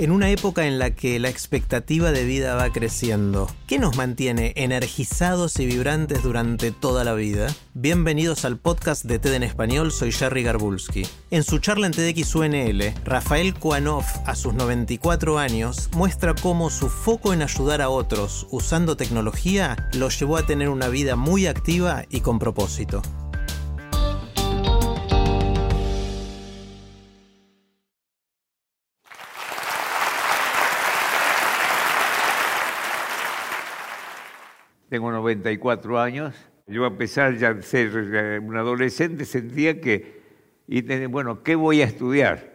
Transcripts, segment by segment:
En una época en la que la expectativa de vida va creciendo, ¿qué nos mantiene energizados y vibrantes durante toda la vida? Bienvenidos al podcast de TED en Español, soy Jerry Garbulski. En su charla en TEDxUNL, Rafael Kuanov, a sus 94 años, muestra cómo su foco en ayudar a otros usando tecnología lo llevó a tener una vida muy activa y con propósito. Tengo 94 años. Yo a pesar de ser eh, un adolescente sentía que, y, bueno, ¿qué voy a estudiar?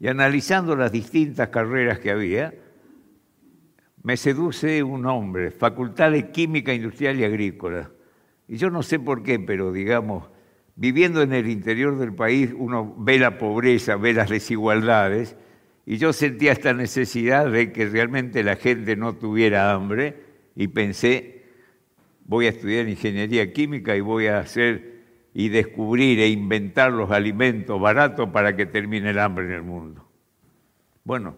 Y analizando las distintas carreras que había, me seduce un hombre, Facultad de Química Industrial y Agrícola. Y yo no sé por qué, pero digamos, viviendo en el interior del país, uno ve la pobreza, ve las desigualdades, y yo sentía esta necesidad de que realmente la gente no tuviera hambre, y pensé, voy a estudiar ingeniería química y voy a hacer y descubrir e inventar los alimentos baratos para que termine el hambre en el mundo. Bueno,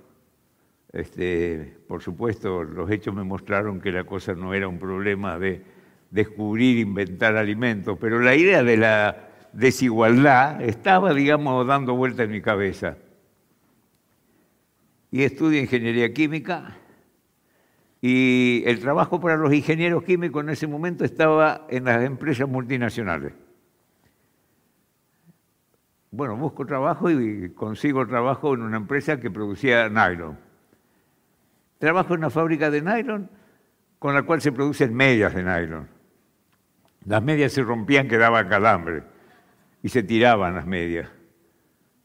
este, por supuesto, los hechos me mostraron que la cosa no era un problema de descubrir, inventar alimentos, pero la idea de la desigualdad estaba, digamos, dando vuelta en mi cabeza. Y estudio ingeniería química y el trabajo para los ingenieros químicos en ese momento estaba en las empresas multinacionales. Bueno, busco trabajo y consigo trabajo en una empresa que producía nylon. Trabajo en una fábrica de nylon con la cual se producen medias de nylon. Las medias se rompían, quedaba calambre y se tiraban las medias.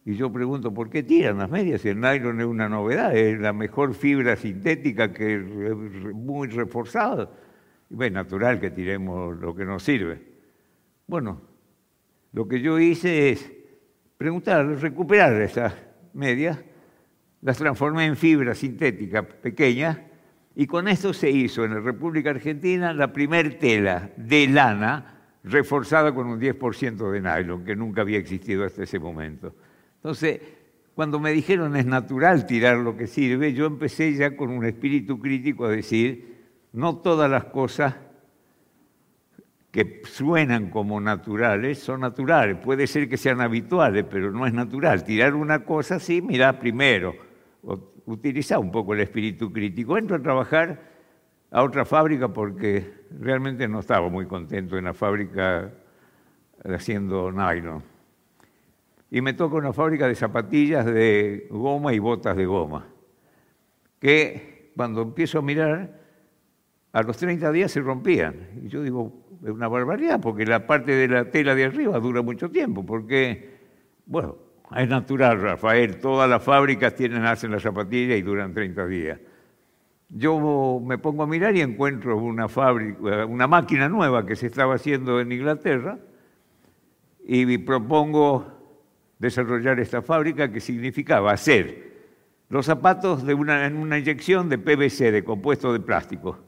Y yo pregunto, ¿por qué tiran las medias? Si el nylon es una novedad, es la mejor fibra sintética que es muy reforzada. Y es natural que tiremos lo que nos sirve. Bueno, lo que yo hice es preguntar, recuperar esas medias, las transformé en fibra sintética pequeña y con esto se hizo en la República Argentina la primer tela de lana reforzada con un 10% de nylon, que nunca había existido hasta ese momento. Entonces, cuando me dijeron es natural tirar lo que sirve, yo empecé ya con un espíritu crítico a decir, no todas las cosas que suenan como naturales son naturales. Puede ser que sean habituales, pero no es natural. Tirar una cosa sí, mira primero. Utilizar un poco el espíritu crítico. Entro a trabajar a otra fábrica porque realmente no estaba muy contento en la fábrica haciendo nylon y me toca una fábrica de zapatillas de goma y botas de goma, que cuando empiezo a mirar, a los 30 días se rompían. Y yo digo, es una barbaridad, porque la parte de la tela de arriba dura mucho tiempo, porque, bueno, es natural, Rafael, todas las fábricas tienen, hacen las zapatillas y duran 30 días. Yo me pongo a mirar y encuentro una fábrica, una máquina nueva que se estaba haciendo en Inglaterra y propongo desarrollar esta fábrica que significaba hacer los zapatos de una, en una inyección de PVC, de compuesto de plástico,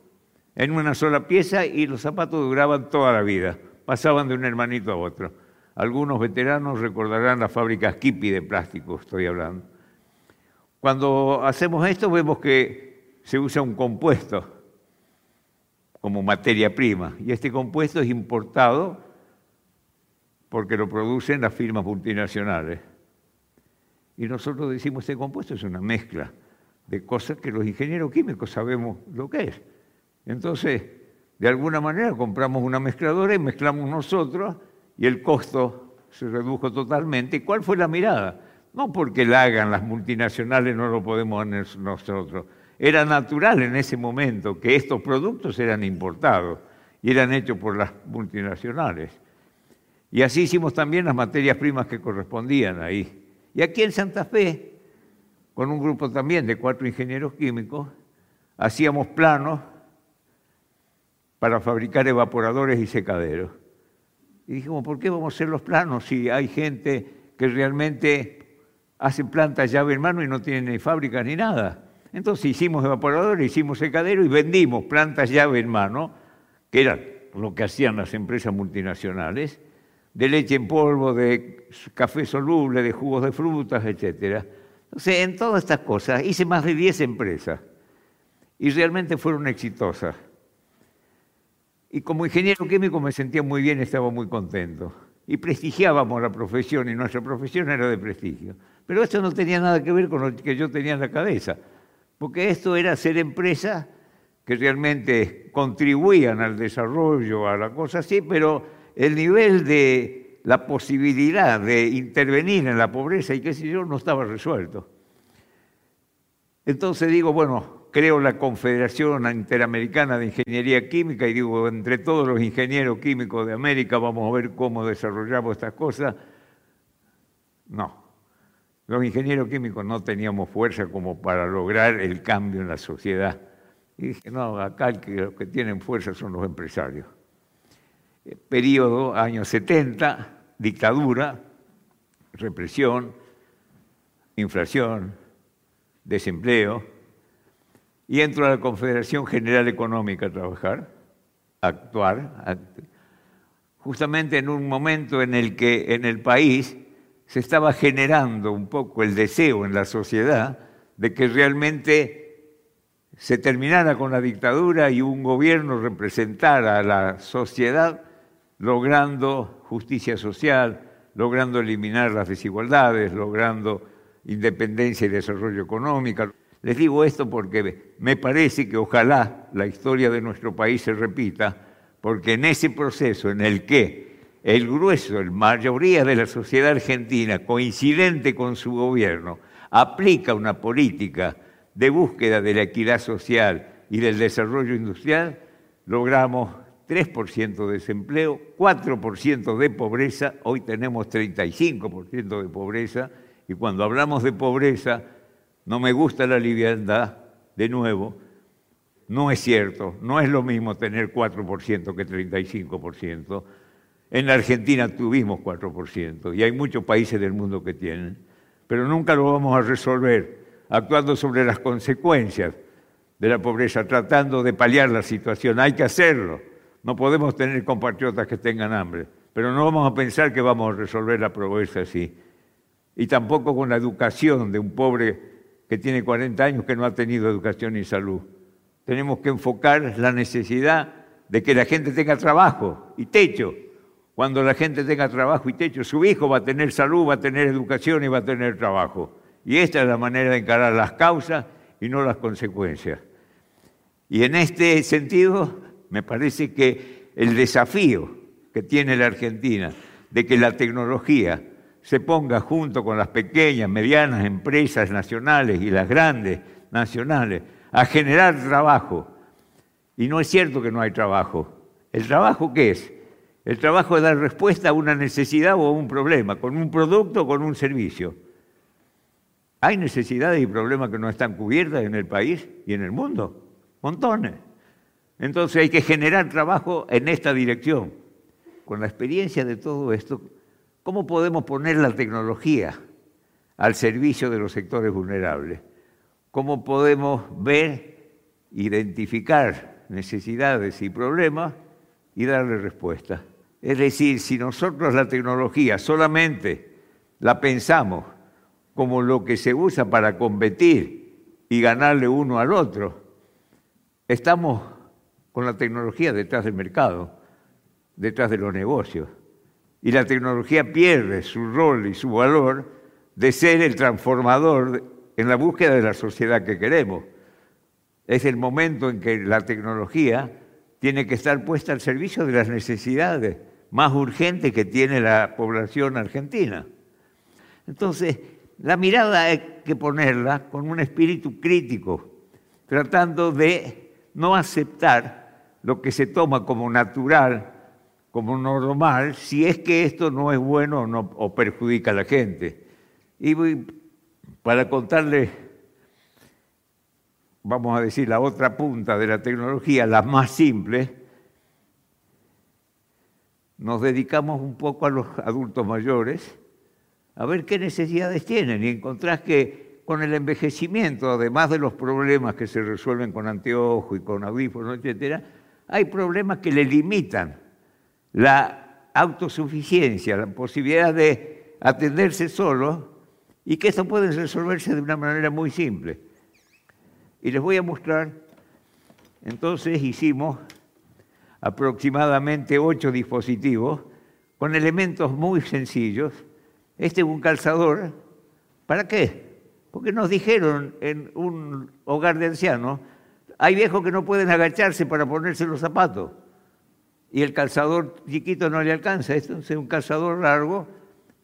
en una sola pieza y los zapatos duraban toda la vida, pasaban de un hermanito a otro. Algunos veteranos recordarán las fábricas Kipi de plástico, estoy hablando. Cuando hacemos esto vemos que se usa un compuesto como materia prima y este compuesto es importado porque lo producen las firmas multinacionales. Y nosotros decimos, este compuesto es una mezcla de cosas que los ingenieros químicos sabemos lo que es. Entonces, de alguna manera compramos una mezcladora y mezclamos nosotros y el costo se redujo totalmente. ¿Y cuál fue la mirada? No porque la hagan las multinacionales, no lo podemos hacer nosotros. Era natural en ese momento que estos productos eran importados y eran hechos por las multinacionales. Y así hicimos también las materias primas que correspondían ahí. Y aquí en Santa Fe, con un grupo también de cuatro ingenieros químicos, hacíamos planos para fabricar evaporadores y secaderos. Y dijimos, ¿por qué vamos a hacer los planos si hay gente que realmente hace plantas llave en mano y no tiene ni fábrica ni nada? Entonces hicimos evaporadores, hicimos secadero y vendimos plantas llave en mano, que era lo que hacían las empresas multinacionales, de leche en polvo, de café soluble, de jugos de frutas, etc. Entonces, en todas estas cosas hice más de 10 empresas y realmente fueron exitosas. Y como ingeniero químico me sentía muy bien, estaba muy contento. Y prestigiábamos la profesión y nuestra profesión era de prestigio. Pero esto no tenía nada que ver con lo que yo tenía en la cabeza, porque esto era ser empresa que realmente contribuían al desarrollo, a la cosa así, pero el nivel de la posibilidad de intervenir en la pobreza y qué sé yo no estaba resuelto. Entonces digo, bueno, creo la Confederación Interamericana de Ingeniería Química y digo, entre todos los ingenieros químicos de América vamos a ver cómo desarrollamos estas cosas. No, los ingenieros químicos no teníamos fuerza como para lograr el cambio en la sociedad. Y dije, no, acá los que tienen fuerza son los empresarios. Eh, periodo, años 70, dictadura, represión, inflación, desempleo, y entro a la Confederación General Económica a trabajar, a actuar, justamente en un momento en el que en el país se estaba generando un poco el deseo en la sociedad de que realmente se terminara con la dictadura y un gobierno representara a la sociedad logrando justicia social, logrando eliminar las desigualdades, logrando independencia y desarrollo económico. Les digo esto porque me parece que ojalá la historia de nuestro país se repita, porque en ese proceso en el que el grueso, la mayoría de la sociedad argentina, coincidente con su gobierno, aplica una política de búsqueda de la equidad social y del desarrollo industrial, logramos 3% de desempleo, 4% de pobreza, hoy tenemos 35% de pobreza, y cuando hablamos de pobreza, no me gusta la liviandad, de nuevo, no es cierto, no es lo mismo tener 4% que 35%. En la Argentina tuvimos 4% y hay muchos países del mundo que tienen, pero nunca lo vamos a resolver actuando sobre las consecuencias de la pobreza, tratando de paliar la situación. Hay que hacerlo. No podemos tener compatriotas que tengan hambre, pero no vamos a pensar que vamos a resolver la pobreza así. Y tampoco con la educación de un pobre que tiene 40 años que no ha tenido educación ni salud. Tenemos que enfocar la necesidad de que la gente tenga trabajo y techo. Cuando la gente tenga trabajo y techo, su hijo va a tener salud, va a tener educación y va a tener trabajo. Y esta es la manera de encarar las causas y no las consecuencias. Y en este sentido, me parece que el desafío que tiene la Argentina de que la tecnología se ponga junto con las pequeñas, medianas empresas nacionales y las grandes nacionales a generar trabajo. Y no es cierto que no hay trabajo. ¿El trabajo qué es? El trabajo es dar respuesta a una necesidad o a un problema, con un producto o con un servicio. Hay necesidades y problemas que no están cubiertas en el país y en el mundo, montones. Entonces hay que generar trabajo en esta dirección. Con la experiencia de todo esto, ¿cómo podemos poner la tecnología al servicio de los sectores vulnerables? ¿Cómo podemos ver, identificar necesidades y problemas y darle respuesta? Es decir, si nosotros la tecnología solamente la pensamos como lo que se usa para competir y ganarle uno al otro. Estamos con la tecnología detrás del mercado, detrás de los negocios. Y la tecnología pierde su rol y su valor de ser el transformador en la búsqueda de la sociedad que queremos. Es el momento en que la tecnología tiene que estar puesta al servicio de las necesidades más urgentes que tiene la población argentina. Entonces, la mirada hay que ponerla con un espíritu crítico, tratando de no aceptar lo que se toma como natural como normal si es que esto no es bueno o, perjudica a la gente. Y para contarle, vamos a decir, la otra punta de la tecnología, la más simple, nos dedicamos un poco a los adultos mayores a ver qué necesidades tienen y encontrás que con el envejecimiento, además de los problemas que se resuelven con anteojos y con audífonos, etcétera, hay problemas que le limitan la autosuficiencia, la posibilidad de atenderse solo y que esto puede resolverse de una manera muy simple. Y les voy a mostrar, entonces hicimos aproximadamente ocho dispositivos con elementos muy sencillos. Este es un calzador. ¿Para qué? Porque nos dijeron en un hogar de ancianos, hay viejos que no pueden agacharse para ponerse los zapatos y el calzador chiquito no le alcanza. Esto es un calzador largo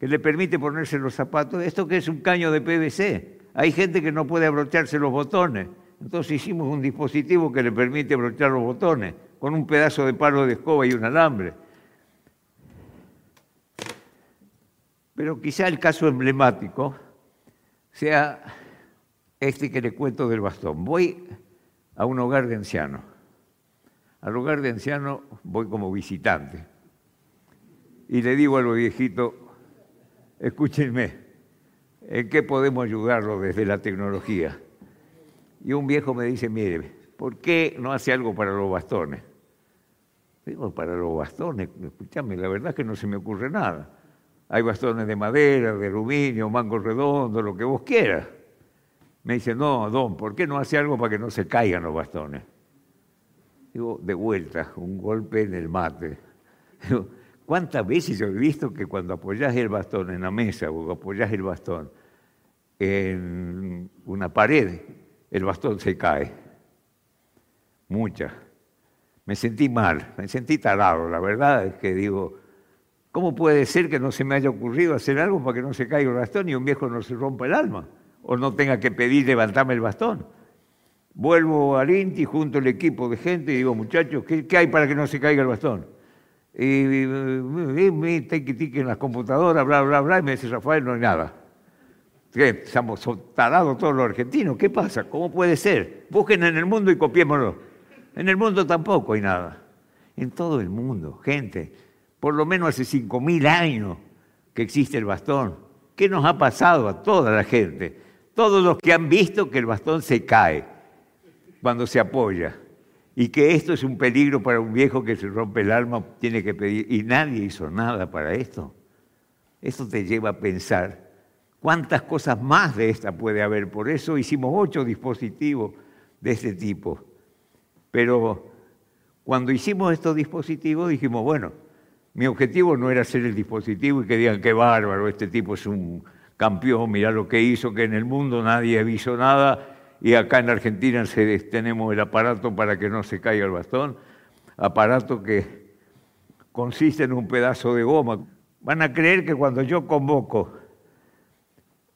que le permite ponerse los zapatos. Esto que es un caño de PVC. Hay gente que no puede abrocharse los botones. Entonces hicimos un dispositivo que le permite abrochar los botones con un pedazo de palo de escoba y un alambre. Pero quizá el caso emblemático sea este que le cuento del bastón. Voy a un hogar de ancianos al hogar de ancianos voy como visitante y le digo a los viejitos, escúchenme, ¿en qué podemos ayudarlo desde la tecnología? Y un viejo me dice, mire, ¿por qué no hace algo para los bastones? Digo, para los bastones, escúchame, la verdad es que no se me ocurre nada. Hay bastones de madera, de aluminio, mango redondo, lo que vos quieras. Me dice, no, don, ¿por qué no hace algo para que no se caigan los bastones? Digo, de vuelta, un golpe en el mate. ¿cuántas veces yo he visto que cuando apoyás el bastón en la mesa o apoyás el bastón en una pared, el bastón se cae? Muchas. Me sentí mal, me sentí tarado. La verdad es que digo, ¿cómo puede ser que no se me haya ocurrido hacer algo para que no se caiga el bastón y un viejo no se rompa el alma? O no tenga que pedir levantarme el bastón. Vuelvo al INTI junto al equipo de gente y digo, muchachos, ¿qué, hay para que no se caiga el bastón? Y me tiqui en las computadoras, bla, bla, bla, y me dice, Rafael, no hay nada. ¿Qué? Estamos tarados todos los argentinos. ¿Qué pasa? ¿Cómo puede ser? Busquen en el mundo y copiémoslo. En el mundo tampoco hay nada. En todo el mundo, gente. Por lo menos hace 5.000 años que existe el bastón. ¿Qué nos ha pasado a toda la gente? Todos los que han visto que el bastón se cae cuando se apoya. Y que esto es un peligro para un viejo que se rompe el alma, tiene que pedir. Y nadie hizo nada para esto. Esto te lleva a pensar cuántas cosas más de esta puede haber. Por eso hicimos ocho dispositivos de este tipo. Pero cuando hicimos estos dispositivos dijimos, bueno, mi objetivo no era hacer el dispositivo y que digan qué bárbaro, este tipo es un campeón, mira lo que hizo, que en el mundo nadie visto nada y acá en Argentina tenemos el aparato para que no se caiga el bastón, aparato que consiste en un pedazo de goma. Van a creer que cuando yo convoco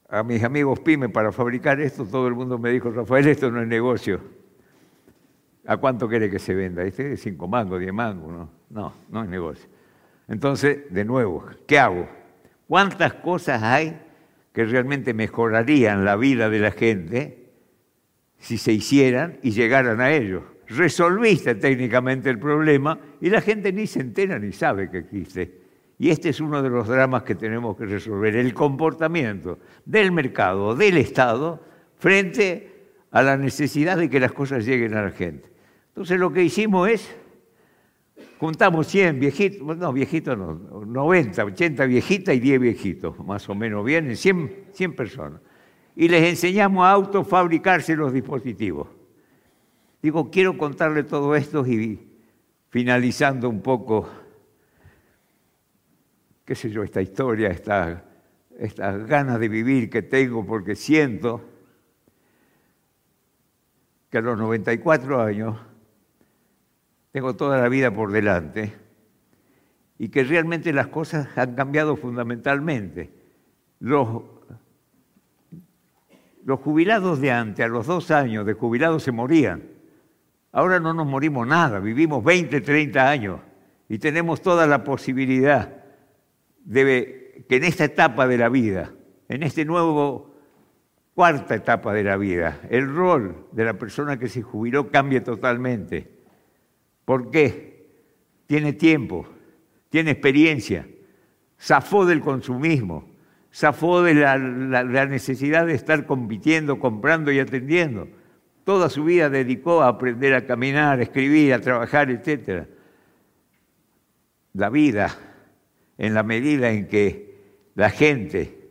a mis amigos pyme para fabricar esto, todo el mundo me dijo, Rafael, esto no es negocio. ¿A cuánto quiere que se venda? Este es cinco mangos, diez mangos, no, no, no es negocio. Entonces, de nuevo, ¿qué hago? ¿Cuántas cosas hay que realmente mejorarían la vida de la gente si se hicieran y llegaran a ellos. Resolviste técnicamente el problema y la gente ni se entera ni sabe que existe. Y este es uno de los dramas que tenemos que resolver, el comportamiento del mercado, del Estado, frente a la necesidad de que las cosas lleguen a la gente. Entonces lo que hicimos es, juntamos 100 viejitos, no, viejitos no, 90, 80 viejitas y 10 viejitos, más o menos bien, 100, 100 personas y les enseñamos a autofabricarse los dispositivos. Digo, quiero contarle todo esto y finalizando un poco, qué sé yo, esta historia, estas esta ganas de vivir que tengo porque siento que a los 94 años tengo toda la vida por delante y que realmente las cosas han cambiado fundamentalmente. Los jubilados de antes, a los dos años de jubilados se morían. Ahora no nos morimos nada, vivimos 20, 30 años. y tenemos toda la posibilidad de que en esta etapa de la vida, en este nuevo cuarta etapa de la vida, el rol de la persona que se jubiló cambie totalmente. ¿Por qué? Tiene tiempo, tiene experiencia, zafó del consumismo, zafó de la, necesidad de estar compitiendo, comprando y atendiendo. Toda su vida dedicó a aprender a caminar, a escribir, a trabajar, etc. La vida, en la medida en que la gente,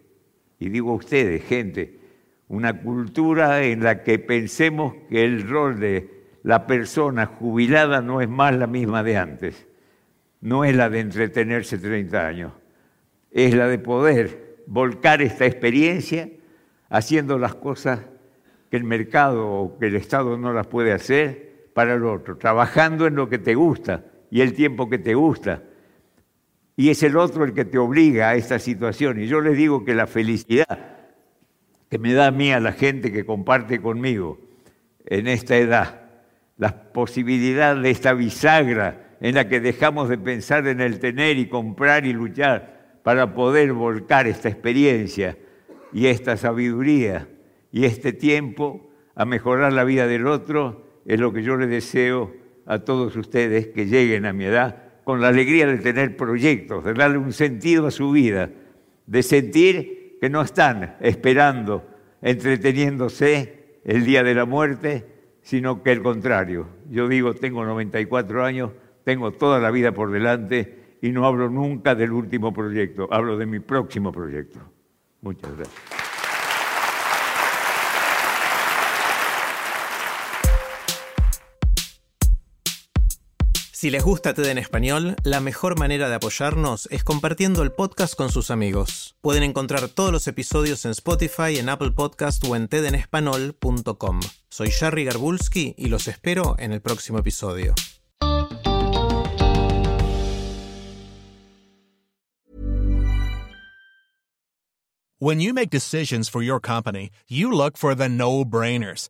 y digo ustedes, gente, una cultura en la que pensemos que el rol de la persona jubilada no es más la misma de antes, no es la de entretenerse 30 años, es la de poder volcar esta experiencia haciendo las cosas que el mercado o que el Estado no las puede hacer para el otro, trabajando en lo que te gusta y el tiempo que te gusta. Y es el otro el que te obliga a esta situación. Y yo les digo que la felicidad que me da a mí a la gente que comparte conmigo en esta edad, la posibilidad de esta bisagra en la que dejamos de pensar en el tener y comprar y luchar para poder volcar esta experiencia y esta sabiduría y este tiempo a mejorar la vida del otro, es lo que yo le deseo a todos ustedes que lleguen a mi edad con la alegría de tener proyectos, de darle un sentido a su vida, de sentir que no están esperando, entreteniéndose el día de la muerte, sino que el contrario. Yo digo, tengo 94 años, tengo toda la vida por delante y no hablo nunca del último proyecto, hablo de mi próximo proyecto. Muchas gracias. Si les gusta TED en español, la mejor manera de apoyarnos es compartiendo el podcast con sus amigos. Pueden encontrar todos los episodios en Spotify, en Apple Podcast o en tedenespanol.com. Soy Jerry Garbulski y los espero en el próximo episodio. When you make decisions for your company, you look for the no-brainers.